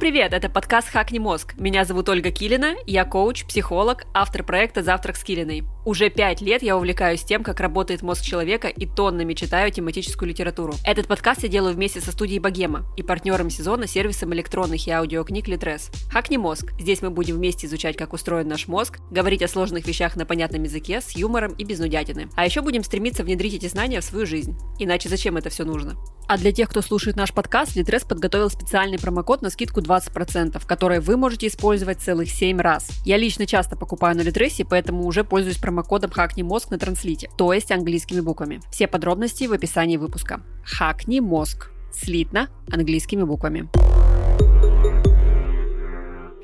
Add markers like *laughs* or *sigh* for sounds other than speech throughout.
привет! Это подкаст «Хакни мозг». Меня зовут Ольга Килина, я коуч, психолог, автор проекта «Завтрак с Килиной». Уже пять лет я увлекаюсь тем, как работает мозг человека и тоннами читаю тематическую литературу. Этот подкаст я делаю вместе со студией Богема и партнером сезона сервисом электронных и аудиокниг Литрес. «Хакни мозг». Здесь мы будем вместе изучать, как устроен наш мозг, говорить о сложных вещах на понятном языке, с юмором и без нудятины. А еще будем стремиться внедрить эти знания в свою жизнь. Иначе зачем это все нужно? А для тех, кто слушает наш подкаст, Литрес подготовил специальный промокод на скидку 20%, который вы можете использовать целых 7 раз. Я лично часто покупаю на Литресе, поэтому уже пользуюсь промокодом «Хакни мозг» на транслите, то есть английскими буквами. Все подробности в описании выпуска. «Хакни мозг» слитно английскими буквами.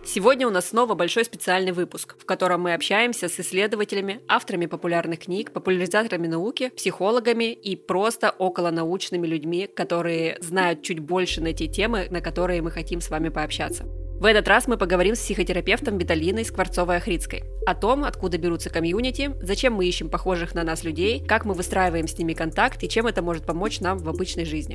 Сегодня у нас снова большой специальный выпуск, в котором мы общаемся с исследователями, авторами популярных книг, популяризаторами науки, психологами и просто околонаучными людьми, которые знают чуть больше на те темы, на которые мы хотим с вами пообщаться. В этот раз мы поговорим с психотерапевтом Виталиной Скворцовой-Охридской о том, откуда берутся комьюнити, зачем мы ищем похожих на нас людей, как мы выстраиваем с ними контакт и чем это может помочь нам в обычной жизни.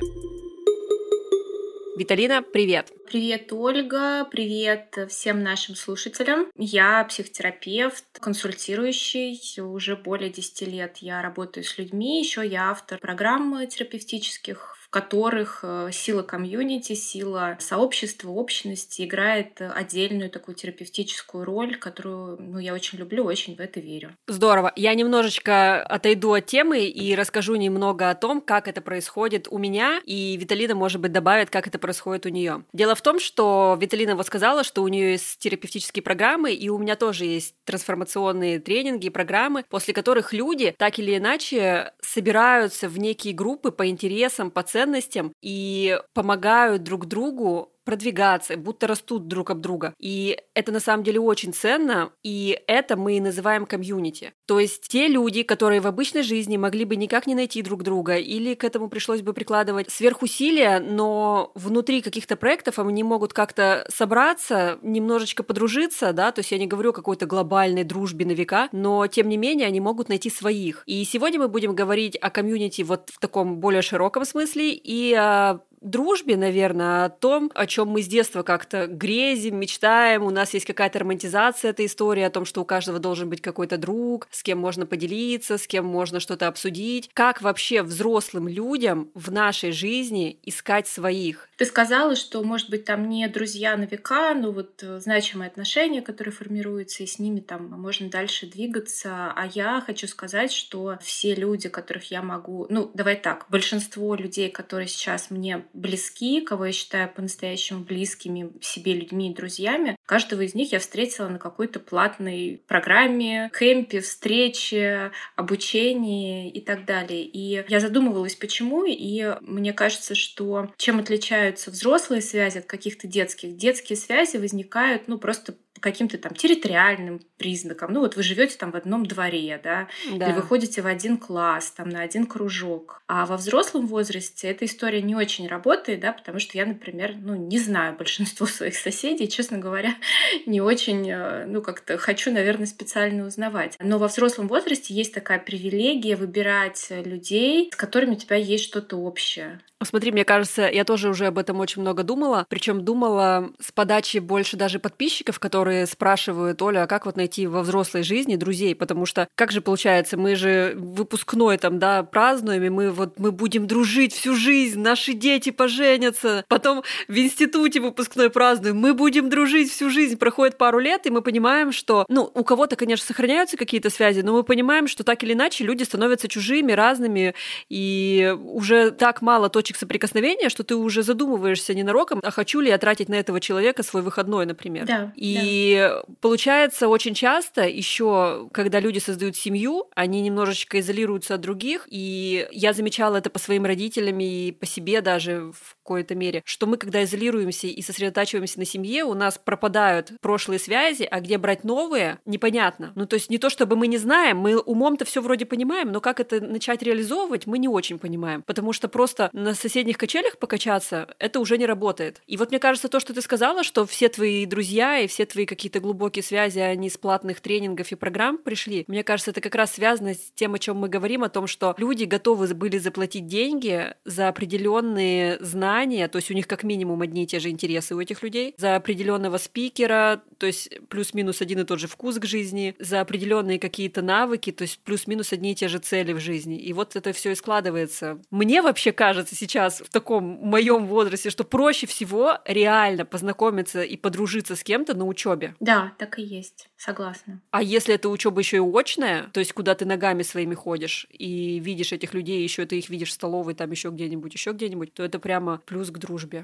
Виталина, привет! Привет, Ольга, привет всем нашим слушателям. Я психотерапевт, консультирующий. Уже более 10 лет я работаю с людьми. Еще я автор программ терапевтических которых э, сила комьюнити, сила сообщества, общности играет отдельную такую терапевтическую роль, которую ну, я очень люблю, очень в это верю. Здорово. Я немножечко отойду от темы и расскажу немного о том, как это происходит у меня, и Виталина, может быть, добавит, как это происходит у нее. Дело в том, что Виталина вот сказала, что у нее есть терапевтические программы, и у меня тоже есть трансформационные тренинги и программы, после которых люди так или иначе собираются в некие группы по интересам, по ценностям, ценностям и помогают друг другу продвигаться, будто растут друг об друга. И это на самом деле очень ценно, и это мы и называем комьюнити. То есть те люди, которые в обычной жизни могли бы никак не найти друг друга, или к этому пришлось бы прикладывать сверхусилия, но внутри каких-то проектов они могут как-то собраться, немножечко подружиться, да, то есть я не говорю о какой-то глобальной дружбе на века, но тем не менее они могут найти своих. И сегодня мы будем говорить о комьюнити вот в таком более широком смысле и о дружбе, наверное, о том, о чем мы с детства как-то грезим, мечтаем. У нас есть какая-то романтизация этой истории о том, что у каждого должен быть какой-то друг, с кем можно поделиться, с кем можно что-то обсудить. Как вообще взрослым людям в нашей жизни искать своих? Ты сказала, что, может быть, там не друзья на века, но вот э, значимые отношения, которые формируются, и с ними там можно дальше двигаться. А я хочу сказать, что все люди, которых я могу... Ну, давай так, большинство людей, которые сейчас мне близки, кого я считаю по-настоящему близкими себе людьми и друзьями, каждого из них я встретила на какой-то платной программе, кемпе, встрече, обучении и так далее. И я задумывалась, почему, и мне кажется, что чем отличаются взрослые связи от каких-то детских? Детские связи возникают, ну, просто каким-то там территориальным признакам. Ну вот вы живете там в одном дворе, да, да, или вы ходите в один класс, там на один кружок. А во взрослом возрасте эта история не очень работает, да, потому что я, например, ну не знаю большинство *laughs* своих соседей, честно говоря, *laughs* не очень, э, ну как-то хочу, наверное, специально узнавать. Но во взрослом возрасте есть такая привилегия выбирать людей, с которыми у тебя есть что-то общее. Смотри, мне кажется, я тоже уже об этом очень много думала, причем думала с подачи больше даже подписчиков, которые спрашивают, Оля, а как вот найти во взрослой жизни друзей, потому что как же получается, мы же выпускной там, да, празднуем, и мы вот мы будем дружить всю жизнь, наши дети поженятся, потом в институте выпускной празднуем, мы будем дружить всю жизнь, проходит пару лет, и мы понимаем, что, ну, у кого-то, конечно, сохраняются какие-то связи, но мы понимаем, что так или иначе люди становятся чужими, разными, и уже так мало точек точек соприкосновения, что ты уже задумываешься ненароком, а хочу ли я тратить на этого человека свой выходной, например. Да, и да. получается очень часто еще, когда люди создают семью, они немножечко изолируются от других, и я замечала это по своим родителям и по себе даже в какой-то мере, что мы, когда изолируемся и сосредотачиваемся на семье, у нас пропадают прошлые связи, а где брать новые, непонятно. Ну, то есть не то, чтобы мы не знаем, мы умом-то все вроде понимаем, но как это начать реализовывать, мы не очень понимаем, потому что просто на соседних качелях покачаться, это уже не работает. И вот мне кажется, то, что ты сказала, что все твои друзья и все твои какие-то глубокие связи, они с платных тренингов и программ пришли, мне кажется, это как раз связано с тем, о чем мы говорим, о том, что люди готовы были заплатить деньги за определенные определенные знания, то есть у них как минимум одни и те же интересы у этих людей, за определенного спикера, то есть плюс-минус один и тот же вкус к жизни, за определенные какие-то навыки, то есть плюс-минус одни и те же цели в жизни. И вот это все и складывается. Мне вообще кажется сейчас в таком моем возрасте, что проще всего реально познакомиться и подружиться с кем-то на учебе. Да, так и есть. Согласна. А если это учеба еще и очная, то есть куда ты ногами своими ходишь и видишь этих людей, еще ты их видишь в столовой, там еще где-нибудь, еще где-нибудь, то это прямо плюс к дружбе.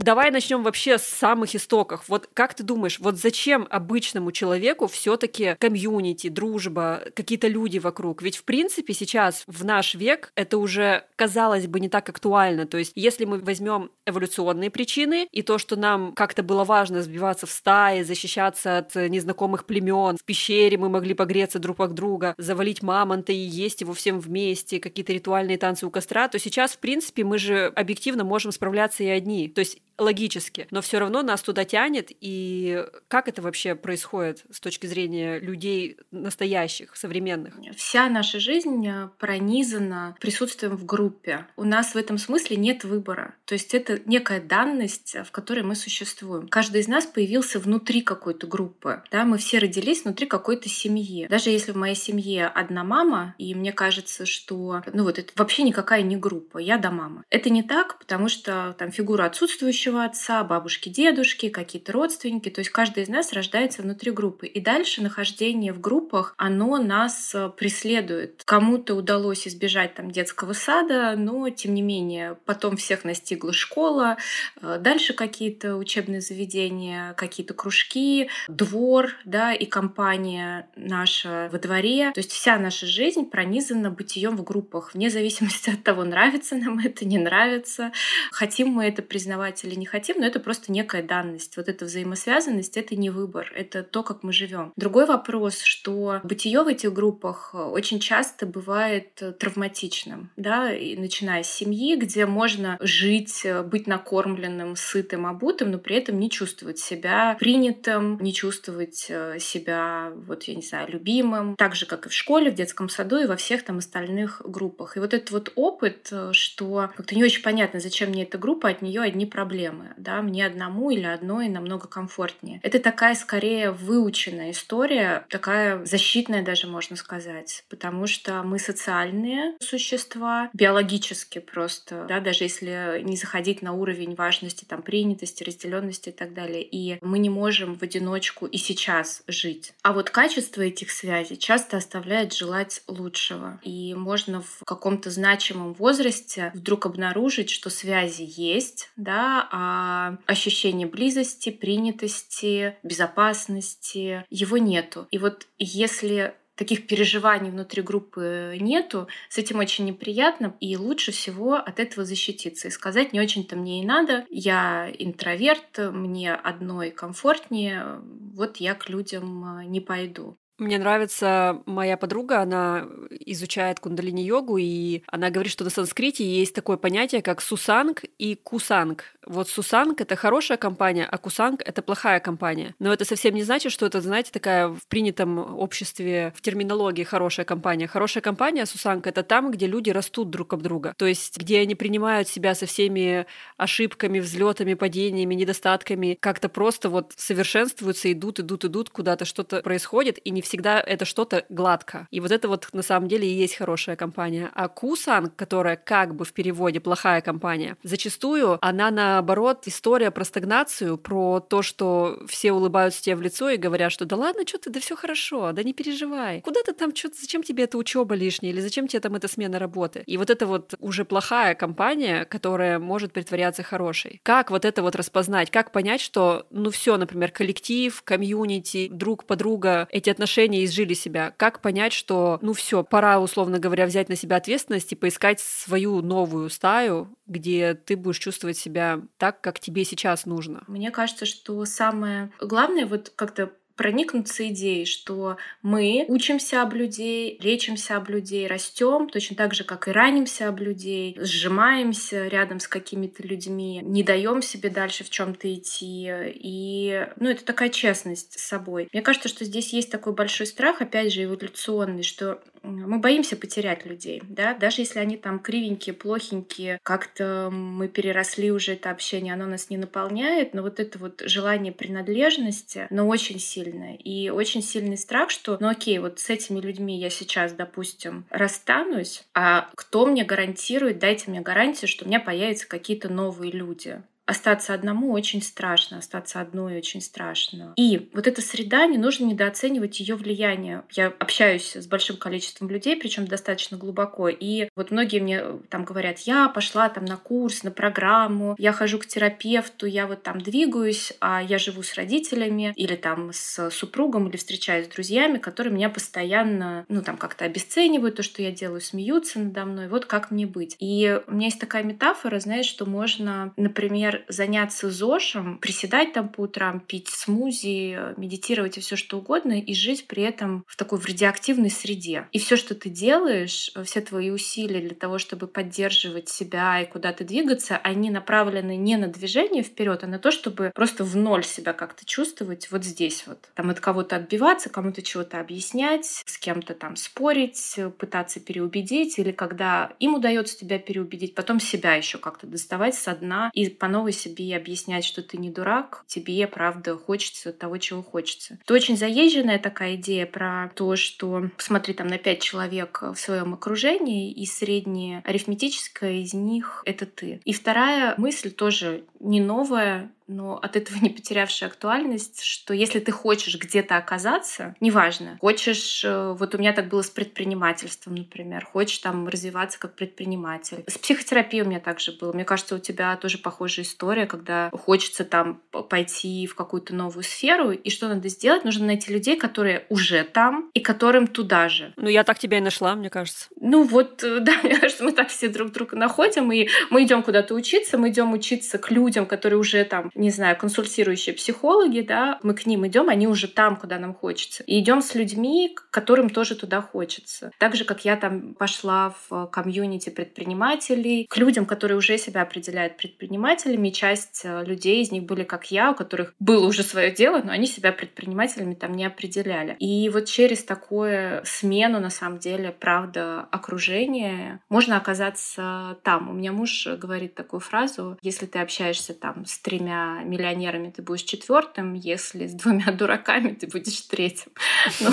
Давай начнем вообще с самых истоков. Вот как ты думаешь, вот зачем обычному человеку все-таки комьюнити, дружба, какие-то люди вокруг? Ведь в принципе сейчас в наш век это уже казалось бы не так актуально. То есть если мы возьмем эволюционные причины и то, что нам как-то было важно сбиваться в стае, защищаться от незнакомых племен, в пещере мы могли погреться друг от друга, завалить мамонта и есть его всем вместе, какие-то ритуальные танцы у костра, то сейчас в принципе мы же объективно можем справляться и одни. То есть логически, но все равно нас туда тянет. И как это вообще происходит с точки зрения людей настоящих, современных? Вся наша жизнь э, пронизана присутствием в группе. У нас в этом смысле нет выбора. То есть это некая данность, в которой мы существуем. Каждый из нас появился внутри какой-то группы. Да? Мы все родились внутри какой-то семьи. Даже если в моей семье одна мама, и мне кажется, что ну вот это вообще никакая не группа, я да мама. Это не так, потому что там фигура отсутствующего будущего отца, бабушки, дедушки, какие-то родственники. То есть каждый из нас рождается внутри группы. И дальше нахождение в группах, оно нас э, преследует. Кому-то удалось избежать там детского сада, но тем не менее потом всех настигла школа, э, дальше какие-то учебные заведения, какие-то кружки, двор, да, и компания наша во дворе. То есть вся наша жизнь пронизана бытием в группах, вне зависимости от того, нравится нам это, не нравится, хотим мы это признавать или не хотим, но это просто некая данность. Вот эта взаимосвязанность — это не выбор, это то, как мы живем. Другой вопрос, что бытие в этих группах очень часто бывает травматичным, да, и начиная с семьи, где можно жить, быть накормленным, сытым, обутым, но при этом не чувствовать себя принятым, не чувствовать э, себя, вот, я не знаю, любимым, так же, как и в школе, в детском саду и во всех там остальных группах. И вот этот вот опыт, э, что как-то не очень понятно, зачем мне эта группа, от нее одни проблемы проблемы, да, мне одному или одной намного комфортнее. Это такая скорее выученная история, такая защитная даже можно сказать, потому что мы социальные существа, биологически просто, да, даже если не заходить на уровень важности, там, принятости, разделенности и так далее, и мы не можем в одиночку и сейчас жить. А вот качество этих связей часто оставляет желать лучшего, и можно в каком-то значимом возрасте вдруг обнаружить, что связи есть, да, а ощущение близости, принятости, безопасности, его нету. И вот если таких переживаний внутри группы нету, с этим очень неприятно, и лучше всего от этого защититься и сказать, не очень-то мне и надо, я интроверт, мне одной комфортнее, вот я к людям не пойду. Мне нравится моя подруга, она изучает кундалини-йогу, и она говорит, что на санскрите есть такое понятие, как сусанг и кусанг. Вот сусанг — это хорошая компания, а кусанг — это плохая компания. Но это совсем не значит, что это, знаете, такая в принятом обществе, в терминологии хорошая компания. Хорошая компания, сусанг — это там, где люди растут друг об друга. То есть, где они принимают себя со всеми ошибками, взлетами, падениями, недостатками, как-то просто вот совершенствуются, идут, идут, идут, куда-то что-то происходит, и не всегда это что-то гладко. И вот это вот на самом деле и есть хорошая компания. А Кусан, которая как бы в переводе плохая компания, зачастую она наоборот история про стагнацию, про то, что все улыбаются тебе в лицо и говорят, что да ладно, что ты, да все хорошо, да не переживай. Куда ты там, что зачем тебе эта учеба лишняя, или зачем тебе там эта смена работы? И вот это вот уже плохая компания, которая может притворяться хорошей. Как вот это вот распознать? Как понять, что, ну все, например, коллектив, комьюнити, друг, подруга, эти отношения отношения изжили себя. Как понять, что, ну все, пора, условно говоря, взять на себя ответственность и поискать свою новую стаю, где ты будешь чувствовать себя так, как тебе сейчас нужно? Мне кажется, что самое главное вот как-то проникнуться идеей, что мы учимся об людей, лечимся об людей, растем, точно так же, как и ранимся об людей, сжимаемся рядом с какими-то людьми, не даем себе дальше в чем-то идти. И, ну, это такая честность с собой. Мне кажется, что здесь есть такой большой страх, опять же, эволюционный, что мы боимся потерять людей, да, даже если они там кривенькие, плохенькие, как-то мы переросли уже это общение, оно нас не наполняет, но вот это вот желание принадлежности, но очень сильное. И очень сильный страх, что, ну окей, вот с этими людьми я сейчас, допустим, расстанусь, а кто мне гарантирует, дайте мне гарантию, что у меня появятся какие-то новые люди остаться одному очень страшно, остаться одной очень страшно. И вот эта среда, не нужно недооценивать ее влияние. Я общаюсь с большим количеством людей, причем достаточно глубоко. И вот многие мне э, там говорят, я пошла там на курс, на программу, я хожу к терапевту, я вот там двигаюсь, а я живу с родителями или там с супругом или встречаюсь с друзьями, которые меня постоянно, ну там как-то обесценивают то, что я делаю, смеются надо мной. Вот как мне быть? И у меня есть такая метафора, знаешь, что можно, например, заняться ЗОЖем, приседать там по утрам, пить смузи, медитировать и все что угодно, и жить при этом в такой в радиоактивной среде. И все, что ты делаешь, все твои усилия для того, чтобы поддерживать себя и куда-то двигаться, они направлены не на движение вперед, а на то, чтобы просто в ноль себя как-то чувствовать вот здесь вот. Там от кого-то отбиваться, кому-то чего-то объяснять, с кем-то там спорить, пытаться переубедить, или когда им удается тебя переубедить, потом себя еще как-то доставать со дна и по новой себе объяснять, что ты не дурак, тебе, правда, хочется того, чего хочется. Это очень заезженная такая идея про то, что посмотри там на пять человек в своем окружении, и среднее арифметическое из них — это ты. И вторая мысль тоже не новая, но от этого не потерявшая актуальность, что если ты хочешь где-то оказаться, неважно, хочешь, э, вот у меня так было с предпринимательством, например, хочешь там развиваться как предприниматель. С психотерапией у меня также было. Мне кажется, у тебя тоже похожая история, когда хочется там пойти в какую-то новую сферу, и что надо сделать? Нужно найти людей, которые уже там, и которым туда же. Ну, я так тебя и нашла, мне кажется. Ну, вот, э, *laughs* да, мне кажется, мы так все друг друга находим, и мы идем куда-то учиться, мы идем учиться к людям, которые уже там не знаю, консультирующие психологи, да, мы к ним идем, они уже там, куда нам хочется. И идем с людьми, которым тоже туда хочется. Так же, как я там пошла в комьюнити предпринимателей, к людям, которые уже себя определяют предпринимателями. Часть э, людей из них были как я, у которых было уже свое дело, но они себя предпринимателями там не определяли. И вот через такую смену, на самом деле, правда, окружения можно оказаться там. У меня муж говорит такую фразу, если ты общаешься там с тремя миллионерами ты будешь четвертым, если с двумя *laughs* дураками ты будешь третьим. *laughs* Ну,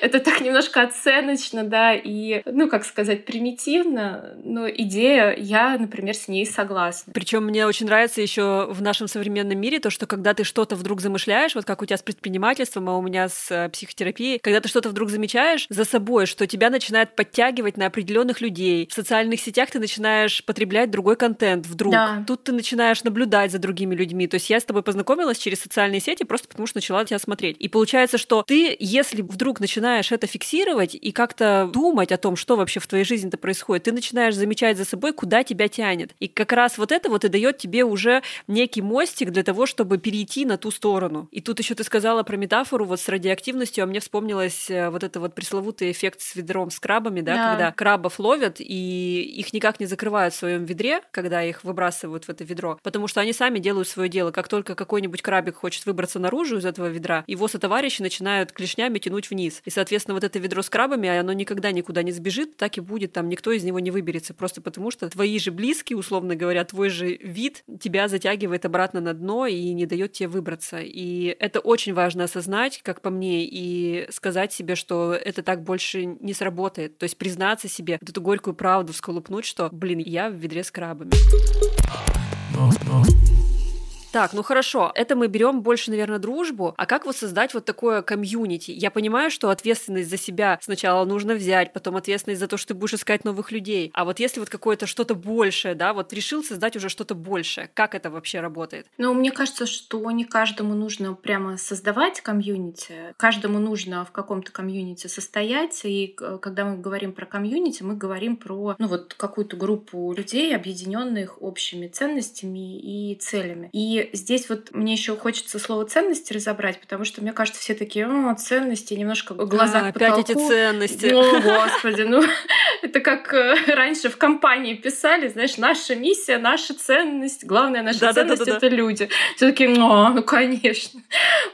это так немножко оценочно, да, и, ну, как сказать, примитивно, но идея, я, например, с ней согласна. Причем мне очень нравится еще в нашем современном мире то, что когда ты что-то вдруг замышляешь, вот как у тебя с предпринимательством, а у меня с э, психотерапией, когда ты что-то вдруг замечаешь за собой, что тебя начинает подтягивать на определенных людей. В социальных сетях ты начинаешь потреблять другой контент вдруг. Да. Тут ты начинаешь наблюдать за другими людьми. То есть я с тобой познакомилась через социальные сети просто потому, что начала тебя смотреть. И получается, что ты, если вдруг начинаешь это фиксировать и как-то думать о том, что вообще в твоей жизни-то происходит, ты начинаешь замечать за собой, куда тебя тянет. И как раз вот это вот и дает тебе уже некий мостик для того, чтобы перейти на ту сторону. И тут еще ты сказала про метафору вот с радиоактивностью, а мне вспомнилось э, вот это вот пресловутый эффект с ведром с крабами, да, да. когда крабов ловят и их никак не закрывают в своем ведре, когда их выбрасывают в это ведро, потому что они сами делают свое дело. Как только какой-нибудь крабик хочет выбраться наружу из этого ведра, его сотоварищи начинают клешнями тянуть вниз. И, соответственно, вот это ведро с крабами, оно никогда никуда не сбежит, так и будет, там никто из него не выберется, просто потому что твои же близкие, условно говоря, твой же вид тебя затягивает обратно на дно и не дает тебе выбраться. И это очень важно осознать, как по мне, и сказать себе, что это так больше не сработает. То есть признаться себе, вот эту горькую правду всколупнуть, что, блин, я в ведре с крабами. Так, ну хорошо, это мы берем больше, наверное, дружбу. А как вот создать вот такое комьюнити? Я понимаю, что ответственность за себя сначала нужно взять, потом ответственность за то, что ты будешь искать новых людей. А вот если вот какое-то что-то большее, да, вот решил создать уже что-то большее, как это вообще работает? Ну, мне кажется, что не каждому нужно прямо создавать комьюнити. Каждому нужно в каком-то комьюнити состоять. И когда мы говорим про комьюнити, мы говорим про, ну, вот какую-то группу людей, объединенных общими ценностями и целями. И И здесь вот мне еще хочется слово ценности разобрать, потому что мне кажется, все такие, о, ценности, немножко глаза а, к потолку. Опять эти ценности. О, господи, ну *laughs* это как э, раньше в компании писали, знаешь, наша миссия, наша ценность, главная наша да, ценность да, да, да, это люди. Все таки ну, ну, конечно.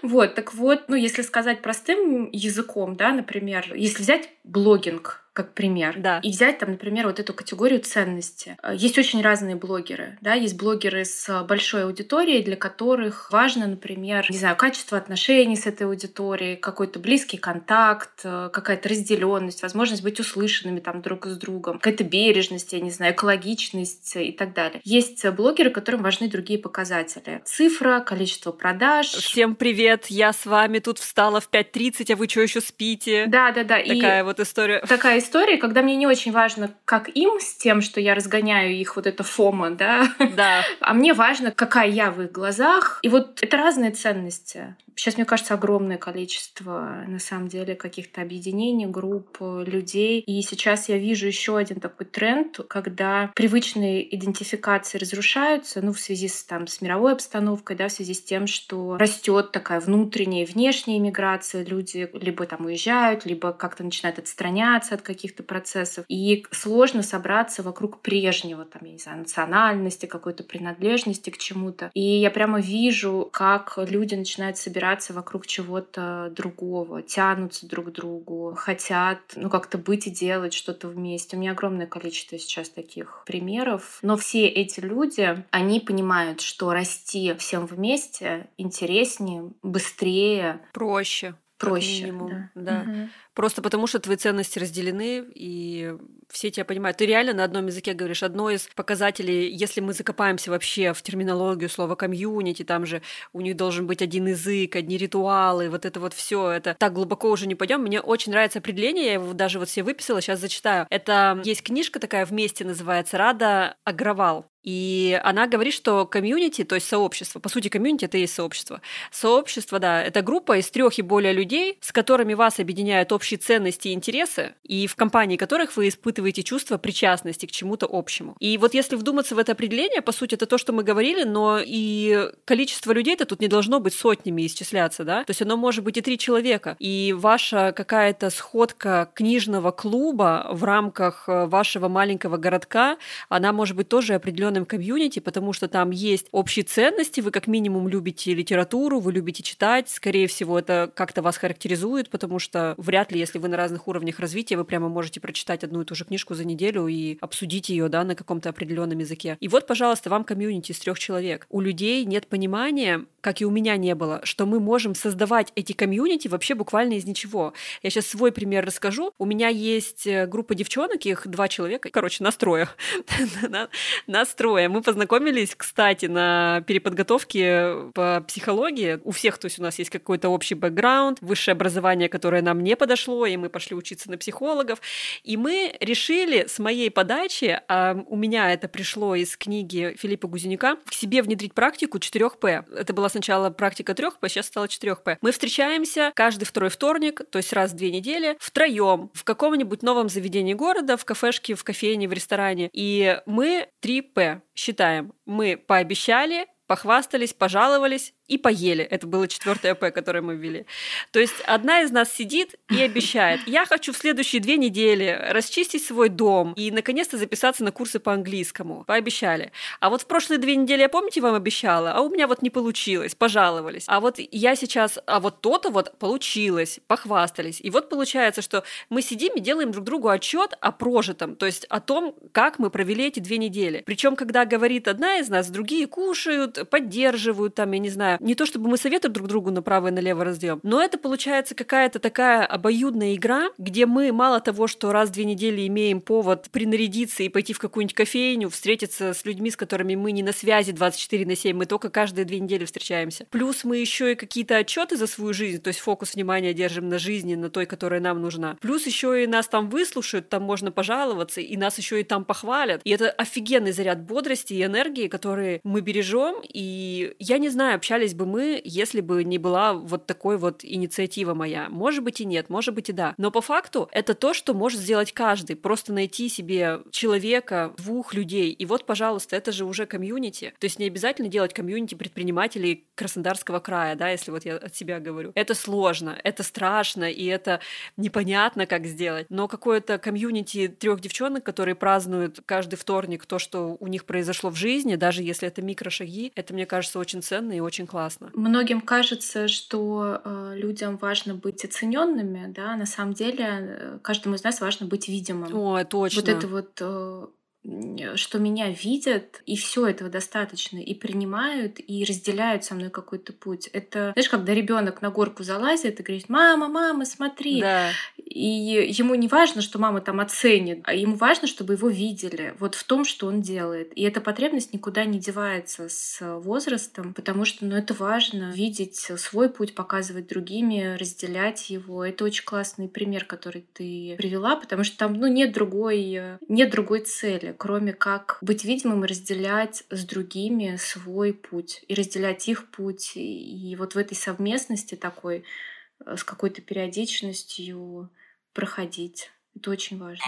Вот, так вот, ну, если сказать простым языком, да, например, если взять блогинг, как пример. Да. И взять там, например, вот эту категорию ценности. Э, есть очень разные блогеры. Да? Есть блогеры с большой аудиторией, для которых важно, например, не знаю, качество отношений с этой аудиторией, какой-то близкий контакт, э, какая-то разделенность, возможность быть услышанными там друг с другом, какая-то бережность, я не знаю, экологичность и так далее. Есть блогеры, которым важны другие показатели. Цифра, количество продаж. Всем привет, я с вами тут встала в 5.30, а вы что еще спите? Да, да, да. Такая и вот история. Такая истории, когда мне не очень важно, как им с тем, что я разгоняю их вот это фома, да, да. *laughs* а мне важно, какая я в их глазах. И вот это разные ценности. Сейчас, мне кажется, огромное количество, на самом деле, каких-то объединений, групп, людей. И сейчас я вижу еще один такой тренд, когда привычные идентификации разрушаются, ну, в связи с, там, с мировой обстановкой, да, в связи с тем, что растет такая внутренняя и внешняя иммиграция, люди либо там уезжают, либо как-то начинают отстраняться от каких-то процессов. И сложно собраться вокруг прежнего, там, я не знаю, национальности, какой-то принадлежности к чему-то. И я прямо вижу, как люди начинают собираться вокруг чего-то другого, тянутся друг к другу, хотят, ну, как-то быть и делать что-то вместе. У меня огромное количество сейчас таких примеров. Но все эти люди, они понимают, что расти всем вместе интереснее, быстрее. Проще проще. Минимум, да. да. Угу. Просто потому, что твои ценности разделены, и все тебя понимают. Ты реально на одном языке говоришь. Одно из показателей, если мы закопаемся вообще в терминологию слова комьюнити, там же у них должен быть один язык, одни ритуалы, вот это вот все, это так глубоко уже не пойдем. Мне очень нравится определение, я его даже вот все выписала, сейчас зачитаю. Это есть книжка такая вместе называется «Рада Агровал». И она говорит, что комьюнити, то есть сообщество, по сути, комьюнити это и есть сообщество. Сообщество, да, это группа из трех и более людей, с которыми вас объединяют общие ценности и интересы, и в компании которых вы испытываете чувство причастности к чему-то общему. И вот если вдуматься в это определение, по сути, это то, что мы говорили, но и количество людей-то тут не должно быть сотнями исчисляться, да? То есть оно может быть и три человека. И ваша какая-то сходка книжного клуба в рамках э, вашего маленького городка, она может быть тоже определенном комьюнити, потому что там есть общие ценности, вы как минимум любите литературу, вы любите читать, скорее всего, это как-то вас характеризует, потому что вряд ли, если вы на разных уровнях развития, вы прямо можете прочитать одну и ту же книжку за неделю и обсудить ее, да, на каком-то определенном языке. И вот, пожалуйста, вам комьюнити из трех человек. У людей нет понимания, как и у меня не было, что мы можем создавать эти комьюнити вообще буквально из ничего. Я сейчас свой пример расскажу. У меня есть э, группа девчонок, их два человека, короче, нас трое. *laughs* Нас трое. Мы познакомились, кстати, на переподготовке по психологии. У всех, то есть у нас есть какой-то общий бэкграунд, высшее образование, которое нам не подошло, и мы пошли учиться на психологов. И мы решили с моей подачи, а у меня это пришло из книги Филиппа Гузенюка, к себе внедрить практику 4П. Это была сначала практика 3П, сейчас стала 4П. Мы встречаемся каждый второй вторник, то есть раз в две недели, втроем в каком-нибудь новом заведении города, в кафешке, в кофейне, в ресторане. И мы 3П считаем. Мы пообещали, похвастались, пожаловались, и поели. Это было четвертое П, которое мы ввели. То есть одна из нас сидит и обещает, я хочу в следующие две недели расчистить свой дом и наконец-то записаться на курсы по английскому. Пообещали. А вот в прошлые две недели, я помните, вам обещала, а у меня вот не получилось, пожаловались. А вот я сейчас, а вот то-то вот получилось, похвастались. И вот получается, что мы сидим и делаем друг другу отчет о прожитом, то есть о том, как мы провели эти две недели. Причем, когда говорит одна из нас, другие кушают, поддерживают, там, я не знаю, не то чтобы мы советы друг другу направо и налево раздаем, но это получается какая-то такая обоюдная игра, где мы мало того, что раз в две недели имеем повод принарядиться и пойти в какую-нибудь кофейню, встретиться с людьми, с которыми мы не на связи 24 на 7, мы только каждые две недели встречаемся. Плюс мы еще и какие-то отчеты за свою жизнь, то есть фокус внимания держим на жизни, на той, которая нам нужна. Плюс еще и нас там выслушают, там можно пожаловаться, и нас еще и там похвалят. И это офигенный заряд бодрости и энергии, который мы бережем и я не знаю, общались бы мы, если бы не была вот такой вот инициатива моя. Может быть и нет, может быть и да. Но по факту это то, что может сделать каждый. Просто найти себе человека, двух людей. И вот, пожалуйста, это же уже комьюнити. То есть не обязательно делать комьюнити предпринимателей Краснодарского края, да, если вот я от себя говорю. Это сложно, это страшно, и это непонятно, как сделать. Но какое-то комьюнити трех девчонок, которые празднуют каждый вторник то, что у них произошло в жизни, даже если это микрошаги, это, мне кажется, очень ценно и очень классно. Многим кажется, что э, людям важно быть оцененными, да, на самом деле э, каждому из нас важно быть видимым. О, точно. Вот это вот э, что меня видят, и все этого достаточно, и принимают, и разделяют со мной какой-то путь. Это, знаешь, когда ребенок на горку залазит и говорит, мама, мама, смотри. Да. И ему не важно, что мама там оценит, а ему важно, чтобы его видели вот в том, что он делает. И эта потребность никуда не девается с возрастом, потому что, ну, это важно видеть свой путь, показывать другими, разделять его. Это очень классный пример, который ты привела, потому что там, ну, нет другой, нет другой цели кроме как быть видимым и разделять с другими свой путь, и разделять их путь. И вот в этой совместности такой, э, с какой-то периодичностью проходить. Это очень важно.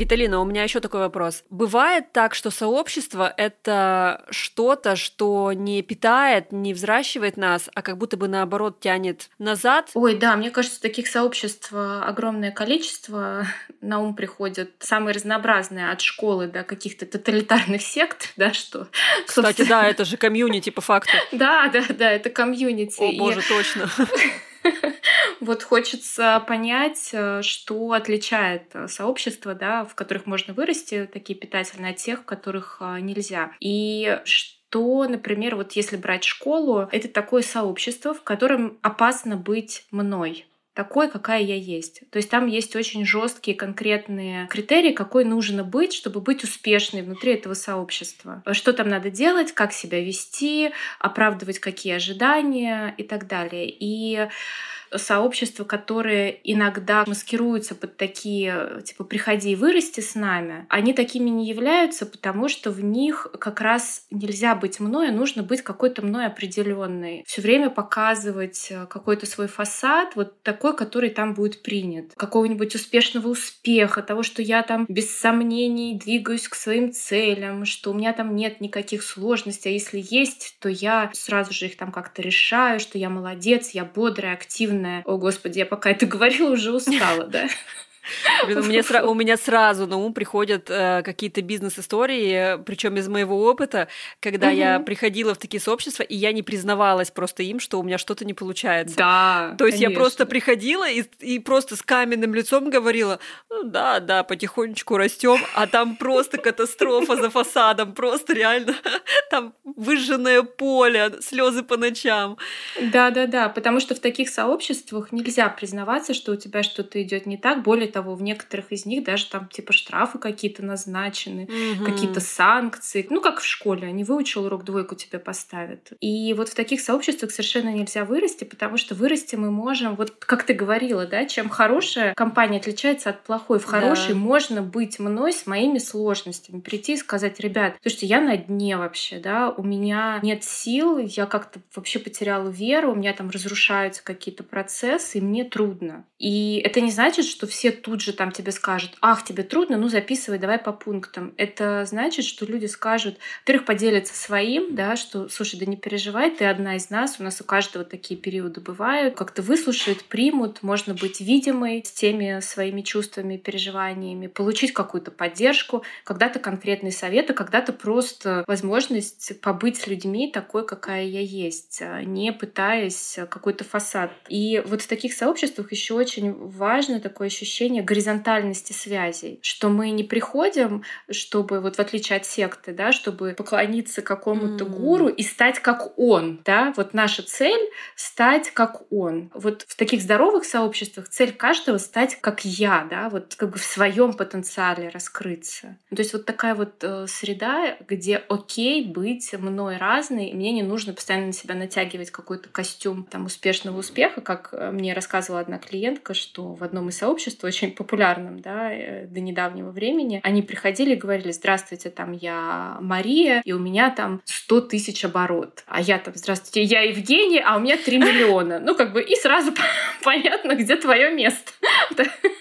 Виталина, у меня еще такой вопрос. Бывает так, что сообщество — это что-то, что не питает, не взращивает нас, а как будто бы наоборот тянет назад? Ой, да, мне кажется, таких сообществ огромное количество. На ум приходят самые разнообразные от школы до каких-то тоталитарных сект, да, что... Кстати, да, это же комьюнити по факту. *laughs* Да, да, да, это комьюнити. О, боже, точно. *laughs* *laughs* Вот хочется понять, э, что отличает э, сообщества, да, в которых можно вырасти, такие питательные, от тех, в которых э, нельзя. И что например, вот если брать школу, это такое сообщество, в котором опасно быть мной такой, какая я есть. То есть там есть очень жесткие конкретные критерии, какой нужно быть, чтобы быть успешной внутри этого сообщества. Что там надо делать, как себя вести, оправдывать какие ожидания и так далее. И сообщества, которые иногда маскируются под такие, типа, приходи и вырасти с нами, они такими не являются, потому что в них как раз нельзя быть мной, а нужно быть какой-то мной определенной. Все время показывать э, какой-то свой фасад, вот такой, который там будет принят. Какого-нибудь успешного успеха, того, что я там без сомнений двигаюсь к своим целям, что у меня там нет никаких сложностей, а если есть, то я сразу же их там как-то решаю, что я молодец, я бодрая, активная, огромная. О, Господи, я пока это говорила, уже устала, да? *laughs* У меня, сра- у меня сразу на ум приходят э, какие-то бизнес-истории, причем из моего опыта, когда я приходила в такие сообщества, и я не признавалась просто им, что у меня что-то не получается. Да. То есть конечно. я просто приходила и, и просто с каменным лицом говорила: ну да, да, потихонечку растем, а там просто катастрофа за фасадом, просто реально там выжженное поле, слезы по ночам. Да, да, да, потому что в таких сообществах нельзя признаваться, что у тебя что-то идет не так. Более того, в некоторых из них даже там типа штрафы какие-то назначены, угу. какие-то санкции. Ну, как в школе, они выучил урок, двойку тебе поставят. И вот в таких сообществах совершенно нельзя вырасти, потому что вырасти мы можем, вот как ты говорила, да, чем хорошая компания отличается от плохой. В хорошей да. можно быть мной с моими сложностями, прийти и сказать, ребят, слушайте, я на дне вообще, да, у меня нет сил, я как-то вообще потеряла веру, у меня там разрушаются какие-то процессы, и мне трудно. И это не значит, что все тут же там тебе скажут, ах, тебе трудно, ну записывай, давай по пунктам. Это значит, что люди скажут, во-первых, поделятся своим, да, что, слушай, да не переживай, ты одна из нас, у нас у каждого такие периоды бывают, как-то выслушают, примут, можно быть видимой с теми своими чувствами, переживаниями, получить какую-то поддержку, когда-то конкретные советы, когда-то просто возможность побыть с людьми такой, какая я есть, а не пытаясь какой-то фасад. И вот в таких сообществах еще очень важно такое ощущение ощущение горизонтальности связей, что мы не приходим, чтобы, вот в отличие от секты, да, чтобы поклониться какому-то mm. гуру и стать как он, да, вот наша цель — стать как он. Вот в таких здоровых сообществах цель каждого — стать как я, да, вот как бы в своем потенциале раскрыться. То есть вот такая вот э, среда, где окей быть мной разной, мне не нужно постоянно на себя натягивать какой-то костюм там успешного успеха, как э, мне рассказывала одна клиентка, что в одном из сообществ очень очень популярным, да, э, до недавнего времени. Они приходили и говорили, здравствуйте, там я Мария, и у меня там 100 тысяч оборот. А я там, здравствуйте, я Евгений, а у меня 3 миллиона. Ну, как бы, и сразу *laughs* понятно, где твое место. *laughs*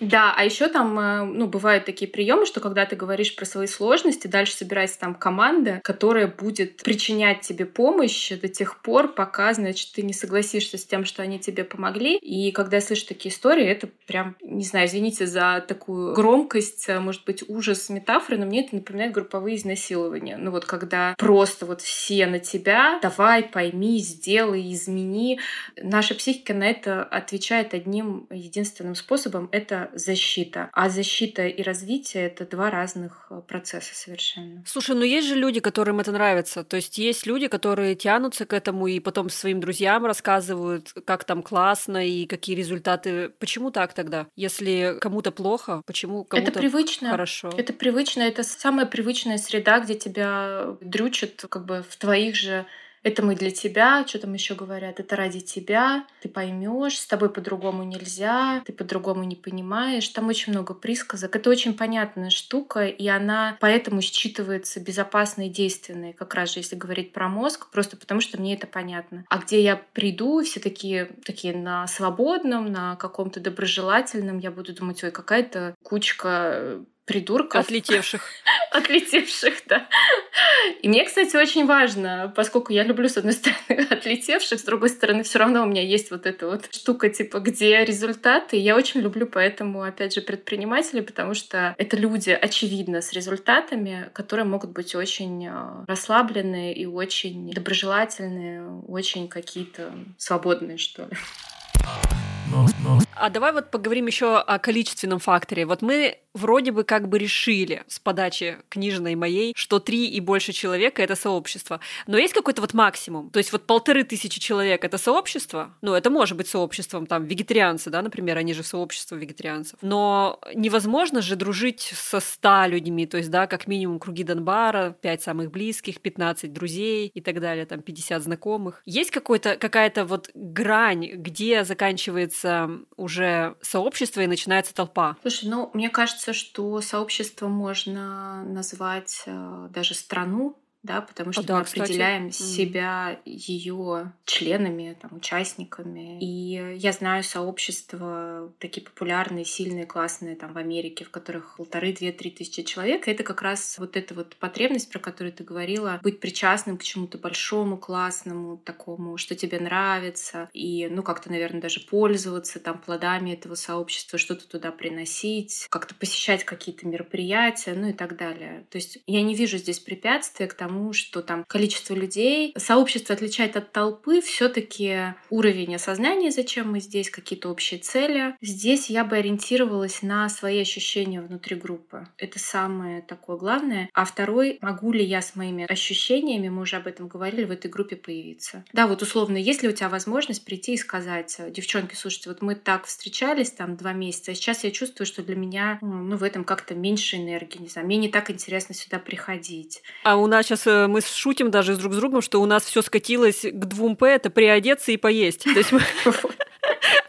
Да, а еще там, э, ну, бывают такие приемы, что когда ты говоришь про свои сложности, дальше собирается там команда, которая будет причинять тебе помощь до тех пор, пока, значит, ты не согласишься с тем, что они тебе помогли. И когда я слышу такие истории, это прям, не знаю, извините за такую громкость, э, может быть, ужас метафоры, но мне это напоминает групповые изнасилования. Ну вот когда просто вот все на тебя, давай, пойми, сделай, измени. Наша психика на это отвечает одним единственным способом способом — это защита. А защита и развитие — это два разных э, процесса совершенно. Слушай, ну есть же люди, которым это нравится. То есть есть люди, которые тянутся к этому и потом своим друзьям рассказывают, как там классно и какие результаты. Почему так тогда? Если кому-то плохо, почему кому-то это привычно. хорошо? Это привычно. Это самая привычная среда, где тебя дрючат как бы в твоих же это мы для тебя, что там еще говорят, это ради тебя, ты поймешь, с тобой по-другому нельзя, ты по-другому не понимаешь. Там очень много присказок. Это очень понятная штука, и она поэтому считывается безопасной и действенной, как раз же если говорить про мозг, просто потому что мне это понятно. А где я приду, все такие, такие на свободном, на каком-то доброжелательном, я буду думать, ой, какая-то кучка придурков. Отлетевших. *laughs* Отлетевших, да. И мне, кстати, очень важно, поскольку я люблю, с одной стороны, *laughs* отлетевших, с другой стороны, все равно у меня есть вот эта вот штука, типа, где результаты. Я очень люблю поэтому, опять же, предпринимателей, потому что это люди, очевидно, с результатами, которые могут быть очень э, расслабленные и очень доброжелательные, очень какие-то свободные, что ли. А давай вот поговорим еще о количественном факторе. Вот мы вроде бы как бы решили с подачи книжной моей, что три и больше человека — это сообщество. Но есть какой-то вот максимум? То есть вот полторы тысячи человек — это сообщество? Ну, это может быть сообществом, там, вегетарианцы, да, например, они же сообщество вегетарианцев. Но невозможно же дружить со ста людьми, то есть, да, как минимум круги Донбара, пять самых близких, 15 друзей и так далее, там, 50 знакомых. Есть какой-то, какая-то вот грань, где заканчивается уже сообщество и начинается толпа? Слушай, ну, мне кажется, что сообщество можно назвать э, даже страну, да, потому что да, мы определяем кстати. себя ее членами, там, участниками. И я знаю сообщества такие популярные, сильные, классные там в Америке, в которых полторы-две-три тысячи человек. И это как раз вот эта вот потребность, про которую ты говорила, быть причастным к чему-то большому, классному, такому, что тебе нравится, и, ну, как-то, наверное, даже пользоваться там плодами этого сообщества, что-то туда приносить, как-то посещать какие-то мероприятия, ну и так далее. То есть я не вижу здесь препятствия к тому, тому, что там количество людей, сообщество отличает от толпы, все-таки уровень осознания, зачем мы здесь, какие-то общие цели. Здесь я бы ориентировалась на свои ощущения внутри группы. Это самое такое главное. А второй, могу ли я с моими ощущениями, мы уже об этом говорили, в этой группе появиться. Да, вот условно, есть ли у тебя возможность прийти и сказать, девчонки, слушайте, вот мы так встречались там два месяца, а сейчас я чувствую, что для меня, ну, в этом как-то меньше энергии, не знаю, мне не так интересно сюда приходить. А у нас сейчас сейчас э, мы шутим даже друг с другом, что у нас все скатилось к двум П, это приодеться и поесть. То есть мы... *laughs*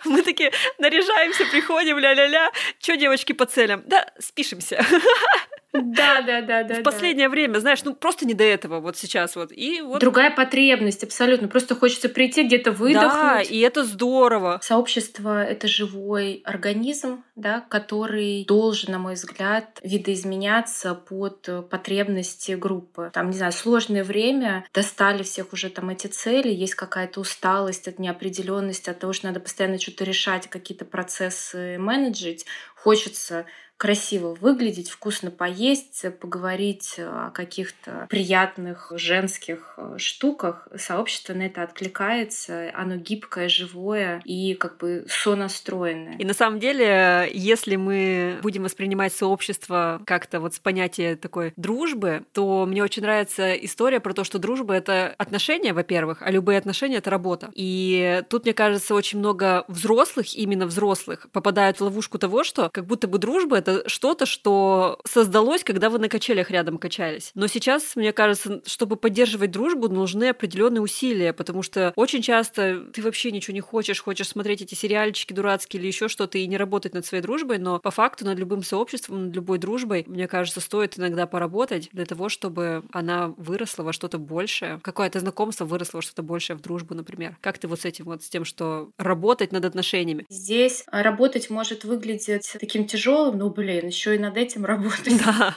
Мы такие наряжаемся, приходим, ля-ля-ля. Че, девочки, по целям? Да, спишемся. *laughs* Да, да, да, да. В последнее да. время, знаешь, ну просто не до этого вот сейчас вот. И вот... Другая потребность, абсолютно. Просто хочется прийти где-то выдохнуть. Да, и это здорово. Сообщество — это живой организм, да, который должен, на мой взгляд, видоизменяться под потребности группы. Там, не знаю, сложное время, достали всех уже там эти цели, есть какая-то усталость от неопределенности, от того, что надо постоянно что-то решать, какие-то процессы менеджить. Хочется красиво выглядеть, вкусно поесть, поговорить о каких-то приятных женских э, штуках. Сообщество на это откликается, оно гибкое, живое и как бы сонастроенное. И на самом деле, если мы будем воспринимать сообщество как-то вот с понятия такой дружбы, то мне очень нравится история про то, что дружба — это отношения, во-первых, а любые отношения — это работа. И тут, мне кажется, очень много взрослых, именно взрослых, попадают в ловушку того, что как будто бы дружба — это это что-то, что создалось, когда вы на качелях рядом качались. Но сейчас, мне кажется, чтобы поддерживать дружбу, нужны определенные усилия, потому что очень часто ты вообще ничего не хочешь, хочешь смотреть эти сериальчики дурацкие или еще что-то и не работать над своей дружбой, но по факту над любым сообществом, над любой дружбой, мне кажется, стоит иногда поработать для того, чтобы она выросла во что-то большее, какое-то знакомство выросло во что-то большее в дружбу, например. Как ты вот с этим вот, с тем, что работать над отношениями? Здесь работать может выглядеть таким тяжелым, ну, блин, еще и над этим *laughs* работать. Да.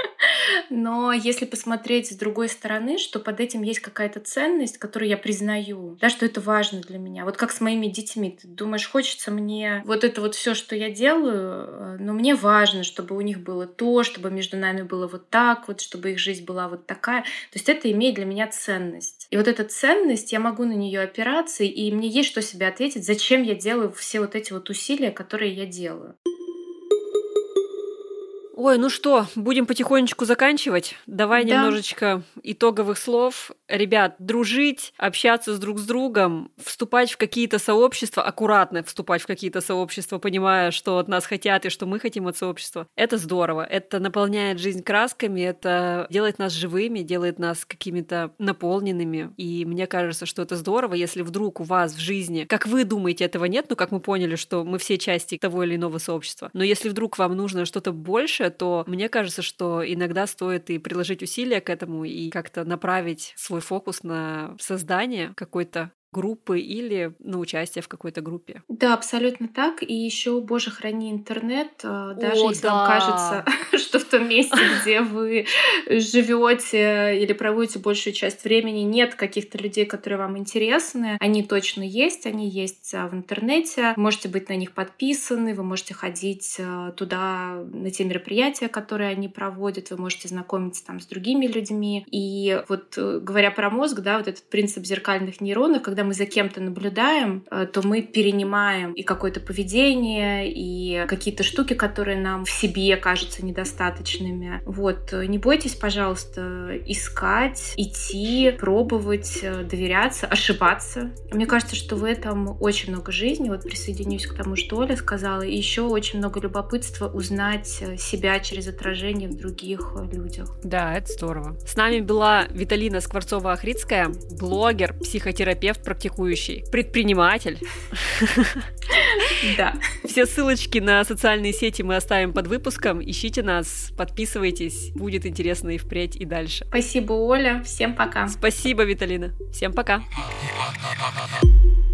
Но если посмотреть с другой стороны, что под этим есть какая-то ценность, которую я признаю, да, что это важно для меня. Вот как с моими детьми. Ты думаешь, хочется мне вот это вот все, что я делаю, э, но мне важно, чтобы у них было то, чтобы между нами было вот так вот, чтобы их жизнь была вот такая. То есть это имеет для меня ценность. И вот эта ценность, я могу на нее опираться, и мне есть что себе ответить, зачем я делаю все вот эти вот усилия, которые я делаю. Ой, ну что, будем потихонечку заканчивать. Давай да. немножечко итоговых слов. Ребят, дружить, общаться с друг с другом, вступать в какие-то сообщества, аккуратно вступать в какие-то сообщества, понимая, что от нас хотят и что мы хотим от сообщества. Это здорово. Это наполняет жизнь красками, это делает нас живыми, делает нас какими-то наполненными. И мне кажется, что это здорово, если вдруг у вас в жизни, как вы думаете, этого нет, ну как мы поняли, что мы все части того или иного сообщества. Но если вдруг вам нужно что-то большее, то мне кажется, что иногда стоит и приложить усилия к этому и как-то направить свой фокус на создание какой-то группы или на участие в какой-то группе. Да, абсолютно так. И еще, боже, храни интернет, э, даже О, если да. вам кажется, *laughs* что в том месте, где вы живете или проводите большую часть времени, нет каких-то людей, которые вам интересны. Они точно есть, они есть э, в интернете. Вы можете быть на них подписаны, вы можете ходить э, туда на те мероприятия, которые они проводят, вы можете знакомиться там с другими людьми. И вот говоря про мозг, да, вот этот принцип зеркальных нейронов, когда когда мы за кем-то наблюдаем, э, то мы перенимаем и какое-то поведение, и какие-то штуки, которые нам в себе кажутся недостаточными. Вот, не бойтесь, пожалуйста, искать, идти, пробовать, э, доверяться, ошибаться. Мне кажется, что в этом очень много жизни. Вот присоединюсь к тому, что Оля сказала. И еще очень много любопытства узнать э, себя через отражение в других людях. Да, это здорово. С нами была Виталина Скворцова-Охридская, блогер, психотерапевт, практикующий, предприниматель. *laughs* Да. Все ссылочки на социальные сети мы оставим под выпуском. Ищите нас, подписывайтесь. Будет интересно и впредь, и дальше. Спасибо, Оля. Всем пока. Спасибо, Виталина. Всем пока. Пока.